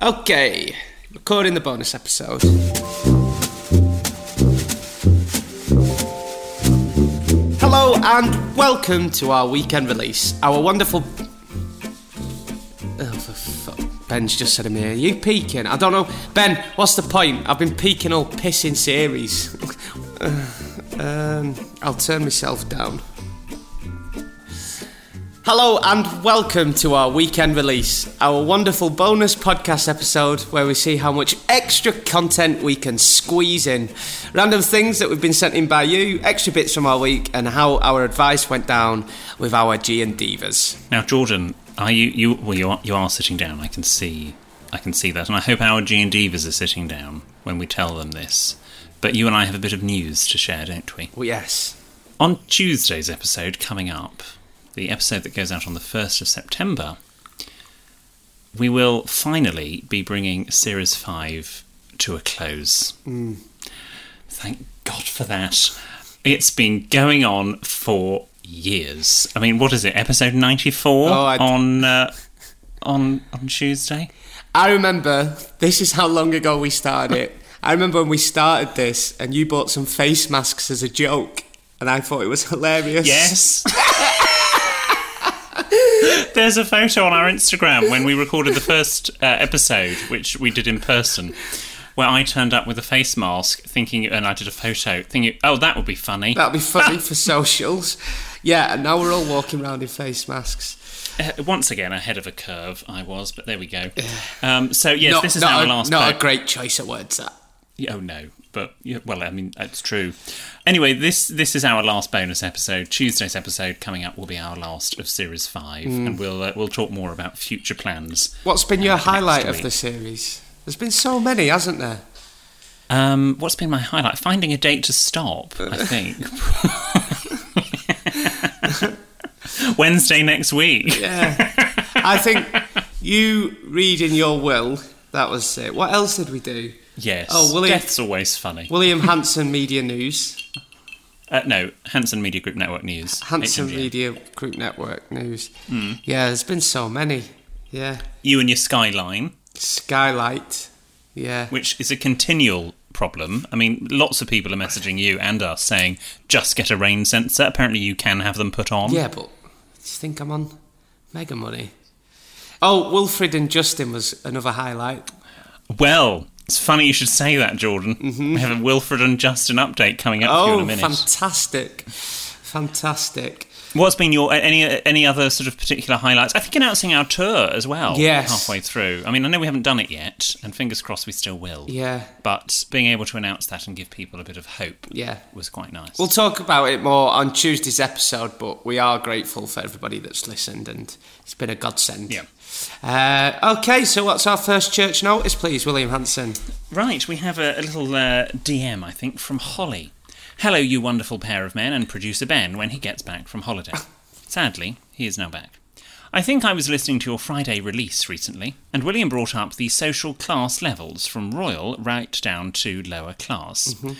Okay, recording the bonus episode. Hello and welcome to our weekend release. Our wonderful. Oh, for fuck. Ben's just said to me, Are you peeking? I don't know. Ben, what's the point? I've been peeking all pissing series. um, I'll turn myself down. Hello and welcome to our weekend release, our wonderful bonus podcast episode where we see how much extra content we can squeeze in. Random things that we've been sent in by you, extra bits from our week, and how our advice went down with our G and Divas. Now, Jordan, are you you well? You are, you are sitting down. I can see, I can see that, and I hope our G and Divas are sitting down when we tell them this. But you and I have a bit of news to share, don't we? Well, yes. On Tuesday's episode coming up, the episode that goes out on the first of September, we will finally be bringing Series Five to a close. Thank God for that. It's been going on for years. I mean, what is it? Episode ninety four Oh, I- on uh, on on Tuesday. I remember this is how long ago we started it. I remember when we started this and you bought some face masks as a joke, and I thought it was hilarious. Yes. There's a photo on our Instagram when we recorded the first uh, episode, which we did in person, where I turned up with a face mask, thinking, and I did a photo, thinking, oh, that would be funny. That'd be funny for socials. Yeah, and now we're all walking around in face masks. Uh, once again, ahead of a curve, I was, but there we go. Um, so yes, not this is not our a, last. Not a great choice of words. That. Oh no, but yeah, well, I mean, it's true. Anyway, this this is our last bonus episode. Tuesday's episode coming up will be our last of series five, Hmm. and we'll uh, we'll talk more about future plans. What's been your highlight of the series? There's been so many, hasn't there? Um, what's been my highlight? Finding a date to stop. I think. Wednesday next week. Yeah. I think you reading your will. That was it. What else did we do? Yes. Oh, William- Death's always funny. William Hanson Media News. Uh, no, Hanson Media Group Network News. Hanson HMG. Media Group Network News. Hmm. Yeah, there's been so many. Yeah. You and your Skyline. Skylight. Yeah. which is a continual problem. I mean, lots of people are messaging you and us saying, just get a rain sensor. Apparently, you can have them put on. Yeah, but do you think I'm on mega money? Oh, Wilfred and Justin was another highlight. Well, it's funny you should say that, Jordan. We have a Wilfred and Justin update coming up for you in Mm-hmm. Oh, a minute. fantastic. Fantastic. What's been your any any other sort of particular highlights? I think announcing our tour as well. Yes. halfway through. I mean, I know we haven't done it yet, and fingers crossed we still will. Yeah. But being able to announce that and give people a bit of hope, Yeah. was quite nice. We'll talk about it more on Tuesday's episode, but we are grateful for everybody that's listened and it's been a godsend. Yeah. Uh, okay, so what's our first church notice, please, William Hanson? Right, we have a, a little uh, DM, I think, from Holly. Hello, you wonderful pair of men, and producer Ben when he gets back from holiday. Sadly, he is now back. I think I was listening to your Friday release recently, and William brought up the social class levels from royal right down to lower class. Mm-hmm.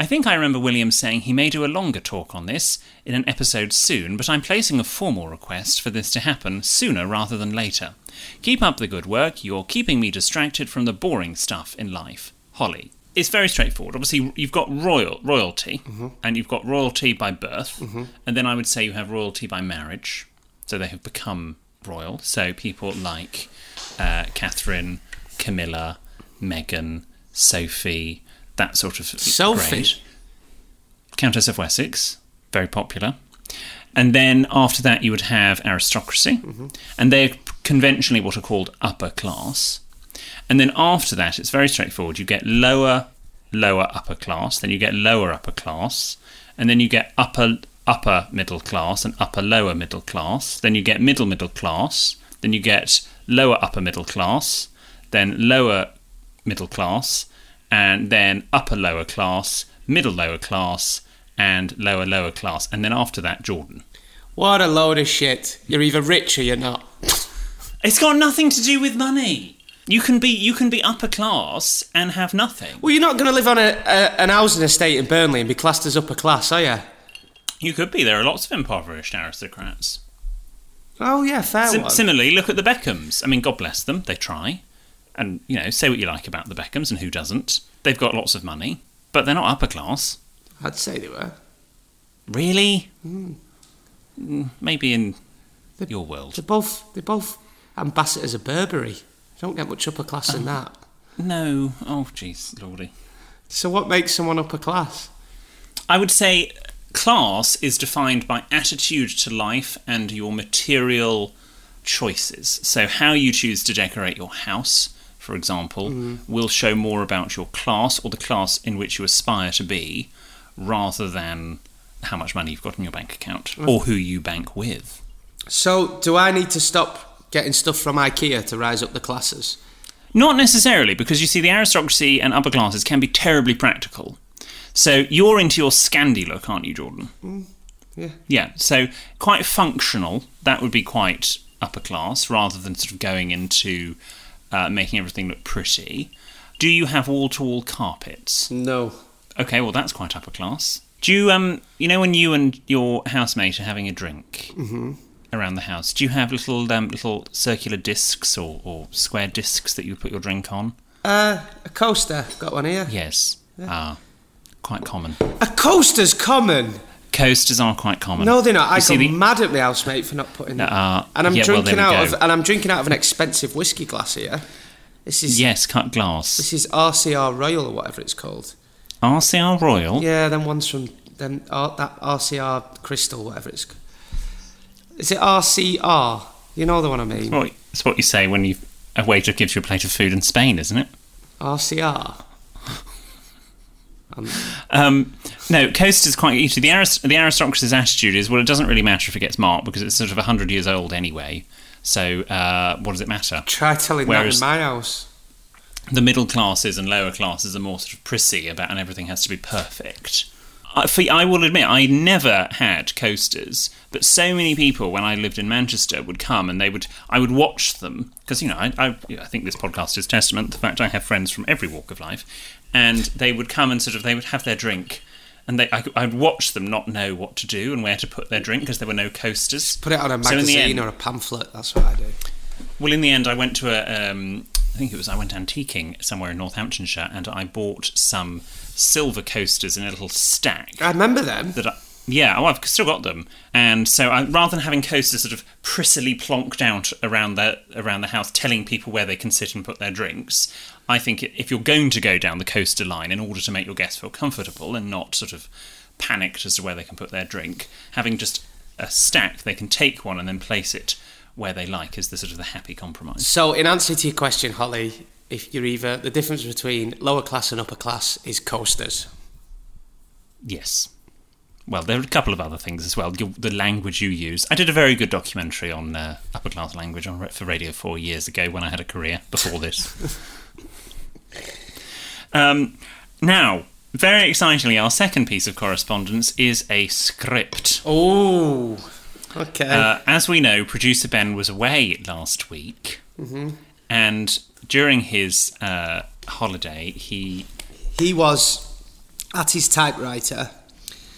I think I remember William saying he may do a longer talk on this in an episode soon, but I'm placing a formal request for this to happen sooner rather than later. Keep up the good work, you're keeping me distracted from the boring stuff in life. Holly. It's very straightforward. Obviously, you've got royal royalty, mm-hmm. and you've got royalty by birth, mm-hmm. and then I would say you have royalty by marriage. So they have become royal. So people like uh, Catherine, Camilla, Meghan, Sophie, that sort of Sophie? grade. Countess of Wessex, very popular. And then after that, you would have aristocracy, mm-hmm. and they're conventionally what are called upper class. And then after that, it's very straightforward. You get lower, lower upper class, then you get lower upper class, and then you get upper upper middle class and upper lower middle class. Then you get middle middle class. Then you get lower upper middle class. Then lower middle class, and then upper lower class, middle lower class, and lower lower class. And then after that, Jordan. What a load of shit. You're either rich or you're not. It's got nothing to do with money. You can be you can be upper class and have nothing. Well, you're not going to live on a, a, an housing estate in Burnley and be classed as upper class, are you? You could be. There are lots of impoverished aristocrats. Oh, yeah, fair Sim- one. similarly, look at the Beckhams. I mean, God bless them. They try, and you know, say what you like about the Beckhams and who doesn't. They've got lots of money, but they're not upper class. I'd say they were. Really? Mm, Maybe in your world. They're both, they're both ambassadors of Burberry. Don't get much upper class than um, that. No. Oh, jeez, lordy. So, what makes someone upper class? I would say class is defined by attitude to life and your material choices. So, how you choose to decorate your house, for example, mm. will show more about your class or the class in which you aspire to be rather than how much money you've got in your bank account mm. or who you bank with. So, do I need to stop getting stuff from IKEA to rise up the classes? Not necessarily, because you see, the aristocracy and upper classes can be terribly practical. So you're into your Scandi look, aren't you, Jordan? yeah. Yeah, so quite functional. That would be quite upper class, rather than sort of going into uh, making everything look pretty. Do you have wall-to-wall carpets? No. Okay, well that's quite upper class. Do you, um, you know, when you and your housemate are having a drink around the house, do you have little, um, little circular discs or, or square discs that you put your drink on? Uh, a coaster. Got one here. Yes. Ah, quite common. A coaster's common. Coasters are quite common. No, they're not. I got the- mad at my housemate for not putting that. Uh, and I'm yeah, drinking there we out of and I'm drinking out of an expensive whiskey glass here. This is Yes, cut glass. This is RCR Royal or whatever it's called. RCR Royal. Yeah, then ones from then R, that RCR Crystal, whatever it's. c- Is it RCR? You know the one I mean. Well, it's what you say when you a waiter gives you a plate of food in Spain, isn't it? RCR. Um, no, is quite easy. The, arist- the aristocracy's attitude is well, it doesn't really matter if it gets marked because it's sort of hundred years old anyway. So uh, what does it matter? Try telling Whereas- that in my house. the middle classes and lower classes are more sort of prissy about, and everything has to be perfect. I, for, I will admit, I never had coasters, but so many people when I lived in Manchester would come and they would, I would watch them because you know, I, I, I think this podcast is testament to the fact I have friends from every walk of life, and they would come and sort of they would have their drink. And they, I, I'd watch them not know what to do and where to put their drink because there were no coasters. Put it on a So magazine end- or a pamphlet. That's what I do. well, in the end, I went to a. Um, I think it was I went antiquing somewhere in Northamptonshire, and I bought some silver coasters in a little stack. I remember them. That I, yeah, oh, I've still got them. And so, I, rather than having coasters sort of prissily plonked out around the around the house, telling people where they can sit and put their drinks, I think if you're going to go down the coaster line in order to make your guests feel comfortable and not sort of panicked as to where they can put their drink, having just a stack, they can take one and then place it where they like is the sort of the happy compromise. So, in answer to your question, Holly, if you're either the difference between lower class and upper class is coasters. Yes. Well, there are a couple of other things as well. The language you use. I did a very good documentary on uh, upper class language on for Radio Four years ago when I had a career. Before this. um, now, very excitingly, our second piece of correspondence is a script. Oh, okay. Uh, as we know, producer Ben was away last week, and during his uh, holiday, he he was at his typewriter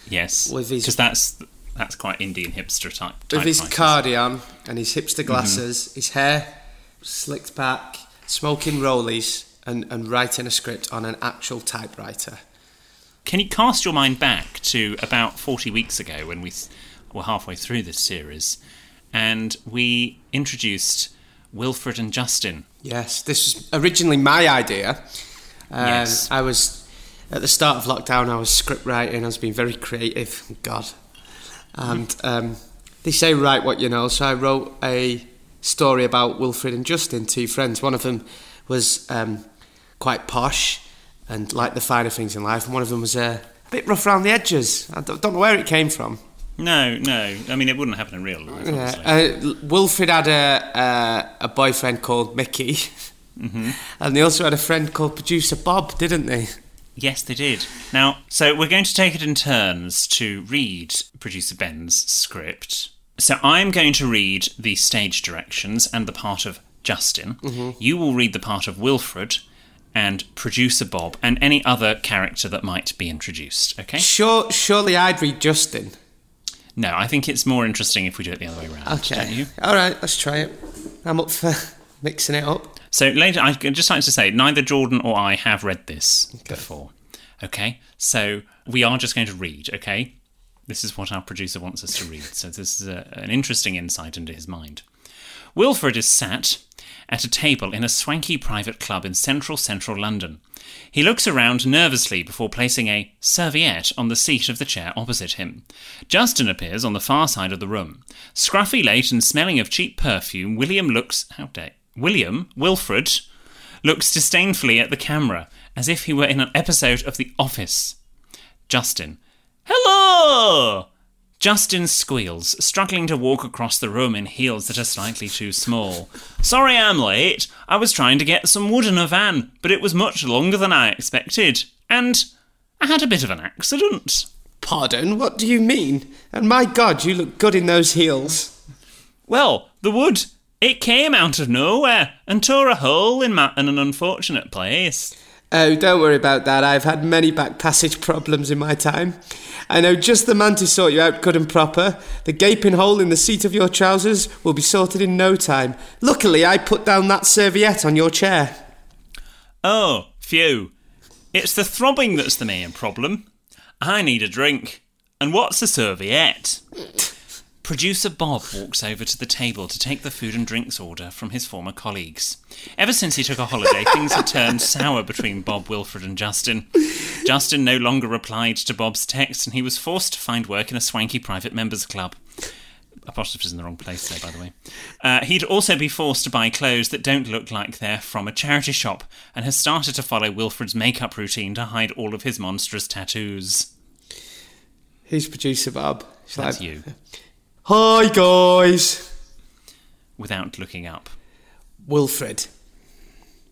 yes, With his- because that's that's quite Indian hipster type. with his cardigan and his hipster glasses, his hair slicked back, smoking rollies, and, and writing a script on an actual typewriter. Can you cast your mind back to about 40 weeks ago when we were halfway through this series and we introduced Wilfred and Justin. Yes, this was originally my idea. Um, Yes. I was at the start of lockdown. I was script writing. I was being very creative. God, and um, they say write what you know. So I wrote a story about Wilfred and Justin, two friends. One of them was um, quite posh and liked the finer things in life, and one of them was uh, a bit rough around the edges. I don't, don't know where it came from. No, no. I mean, it wouldn't happen in real life. Yeah, uh, Wilfred had a, a a boyfriend called Mickey, mm-hmm. and they also had a friend called producer Bob, didn't they? Yes, they did. Now, so we're going to take it in turns to read producer Ben's script. So I'm going to read the stage directions and the part of Justin. Mm-hmm. You will read the part of Wilfred and producer Bob and any other character that might be introduced. Okay? Sure, surely I'd read Justin. No, I think it's more interesting if we do it the other way around. Don't you? All right, let's try it. I'm up for mixing it up. So later, I'd just like to say neither Jordan or I have read this before. Okay, so we are just going to read. Okay, this is what our producer wants us to read. So this is a, an interesting insight into his mind. Wilfred is sat at a table in a swanky private club in central central London. He looks around nervously before placing a serviette on the seat of the chair opposite him. Justin appears on the far side of the room. Scruffy late and smelling of cheap perfume, William looks how dare William, Wilfred, looks disdainfully at the camera, as if he were in an episode of The Office. Justin. Hello! Justin squeals, struggling to walk across the room in heels that are slightly too small. Sorry I'm late. I was trying to get some wood in a van, but it was much longer than I expected. And I had a bit of an accident. Pardon, what do you mean? And my God, you look good in those heels. Well, the wood, it came out of nowhere and tore a hole in, ma- in an unfortunate place. Oh, don't worry about that. I've had many back passage problems in my time. I know just the man to sort you out good and proper. The gaping hole in the seat of your trousers will be sorted in no time. Luckily, I put down that serviette on your chair. Oh, phew. It's the throbbing that's the main problem. I need a drink. And what's a serviette? Producer Bob walks over to the table to take the food and drinks order from his former colleagues. Ever since he took a holiday, things had turned sour between Bob, Wilfred, and Justin. Justin no longer replied to Bob's text, and he was forced to find work in a swanky private members club. Apostrophe is in the wrong place there, by the way. Uh, he'd also be forced to buy clothes that don't look like they're from a charity shop, and has started to follow Wilfred's makeup routine to hide all of his monstrous tattoos. Who's producer Bob? Shall That's I- you, Hi, guys. without looking up. Wilfred.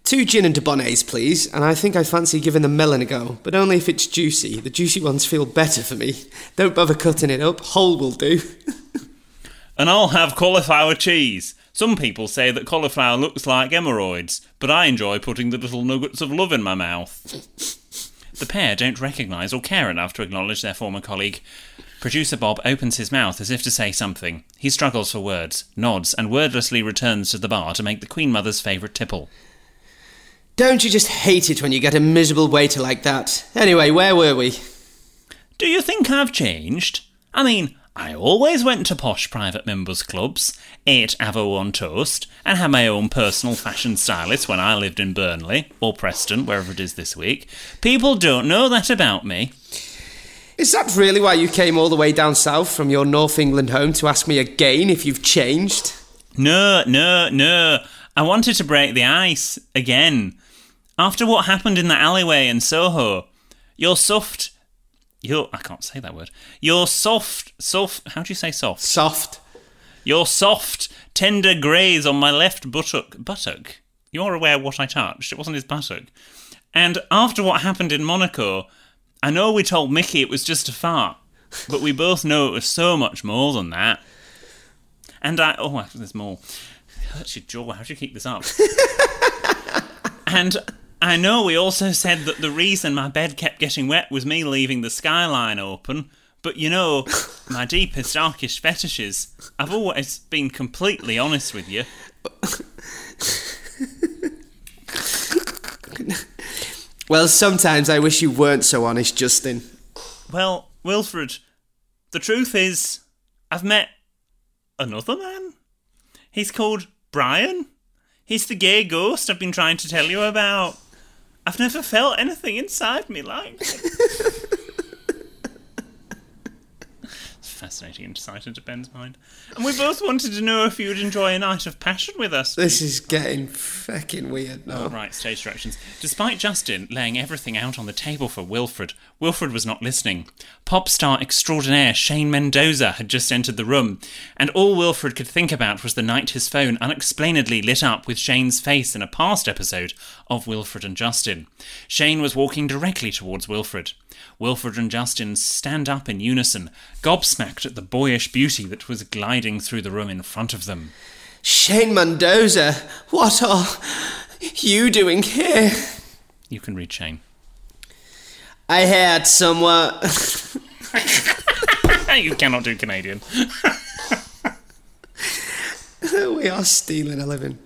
Two gin and Dubonnets, please, and I think I fancy giving the melon a go, but only if it's juicy. The juicy ones feel better for me. Don't bother cutting it up, whole will do. And I'll have cauliflower cheese. Some people say that cauliflower looks like hemorrhoids, but I enjoy putting the little nuggets of love in my mouth. The pair don't recognise or care enough to acknowledge their former colleague. Producer Bob opens his mouth as if to say something. He struggles for words, nods, and wordlessly returns to the bar to make the Queen Mother's favourite tipple. Don't you just hate it when you get a miserable waiter like that? Anyway, where were we? Do you think I've changed? I mean, I always went to posh private members' clubs, ate Avo on toast, and had my own personal fashion stylist when I lived in Burnley, or Preston, wherever it is this week. People don't know that about me. Is that really why you came all the way down south from your North England home to ask me again if you've changed? No, no, no. I wanted to break the ice again. After what happened in the alleyway in Soho, you're soft. You're. I can't say that word. You're soft. Soft. How do you say soft? Soft. Your soft, tender graze on my left buttock. Buttock? You're aware what I touched. It wasn't his buttock. And after what happened in Monaco, I know we told Mickey it was just a fart, but we both know it was so much more than that. And I. Oh, there's more. It hurts your jaw. How do you keep this up? and I know we also said that the reason my bed kept getting wet was me leaving the skyline open. But you know, my deepest, darkest fetishes, I've always been completely honest with you. Well, sometimes I wish you weren't so honest, Justin. Well, Wilfred, the truth is, I've met another man. He's called Brian. He's the gay ghost I've been trying to tell you about. I've never felt anything inside me like. it. It's fascinating insight into Ben's mind. And we both wanted to know if you would enjoy a night of passion with us. This is getting fucking weird now. Right, stage directions. Despite Justin laying everything out on the table for Wilfred, Wilfred was not listening. Pop star extraordinaire Shane Mendoza had just entered the room, and all Wilfred could think about was the night his phone unexplainedly lit up with Shane's face in a past episode of Wilfred and Justin. Shane was walking directly towards Wilfred. Wilfred and Justin stand up in unison, gobsmacked at the boyish beauty that was gliding through the room in front of them. Shane Mendoza, what are you doing here? You can read Shane. I heard someone. you cannot do Canadian. we are stealing a living.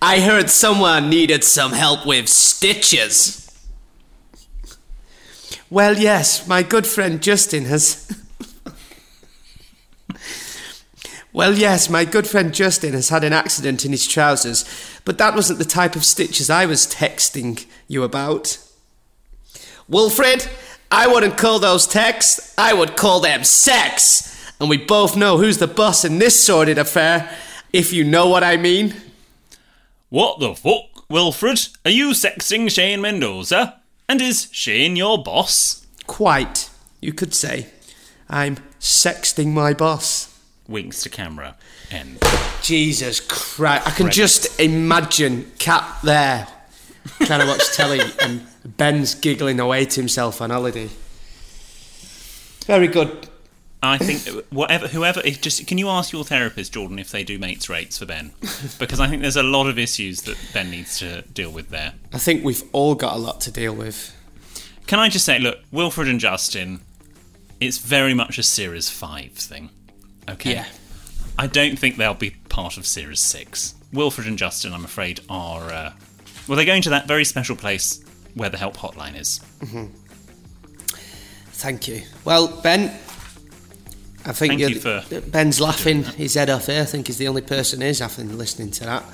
I heard someone needed some help with stitches. Well, yes, my good friend Justin has. Well, yes, my good friend Justin has had an accident in his trousers, but that wasn't the type of stitches I was texting you about. Wilfred, I wouldn't call those texts, I would call them sex. And we both know who's the boss in this sordid affair, if you know what I mean. What the fuck, Wilfred? Are you sexing Shane Mendoza? And is Shane your boss? Quite, you could say. I'm sexting my boss. Winks to camera. End. Jesus Christ. I can just imagine Cat there trying to watch telly and Ben's giggling away to himself on holiday. Very good. I think whatever, whoever, if just can you ask your therapist, Jordan, if they do mates rates for Ben? Because I think there's a lot of issues that Ben needs to deal with there. I think we've all got a lot to deal with. Can I just say, look, Wilfred and Justin, it's very much a Series 5 thing. Okay? Yeah. I don't think they'll be part of Series 6. Wilfred and Justin, I'm afraid, are. Uh, well, they're going to that very special place where the help hotline is. Thank you. Well, Ben, I think Thank you're you the- for Ben's laughing his head off here. I think he's the only person who's laughing listening to that.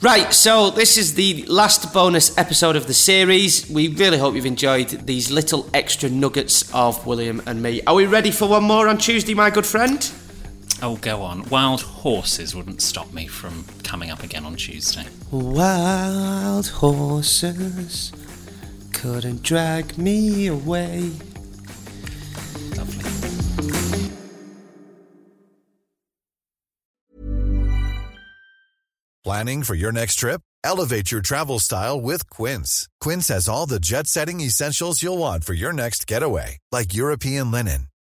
Right, so this is the last bonus episode of the series. We really hope you've enjoyed these little extra nuggets of William and me. Are we ready for one more on Tuesday, my good friend? Oh, go on. Wild horses wouldn't stop me from coming up again on Tuesday. Wild horses couldn't drag me away. Lovely. Planning for your next trip? Elevate your travel style with Quince. Quince has all the jet setting essentials you'll want for your next getaway, like European linen,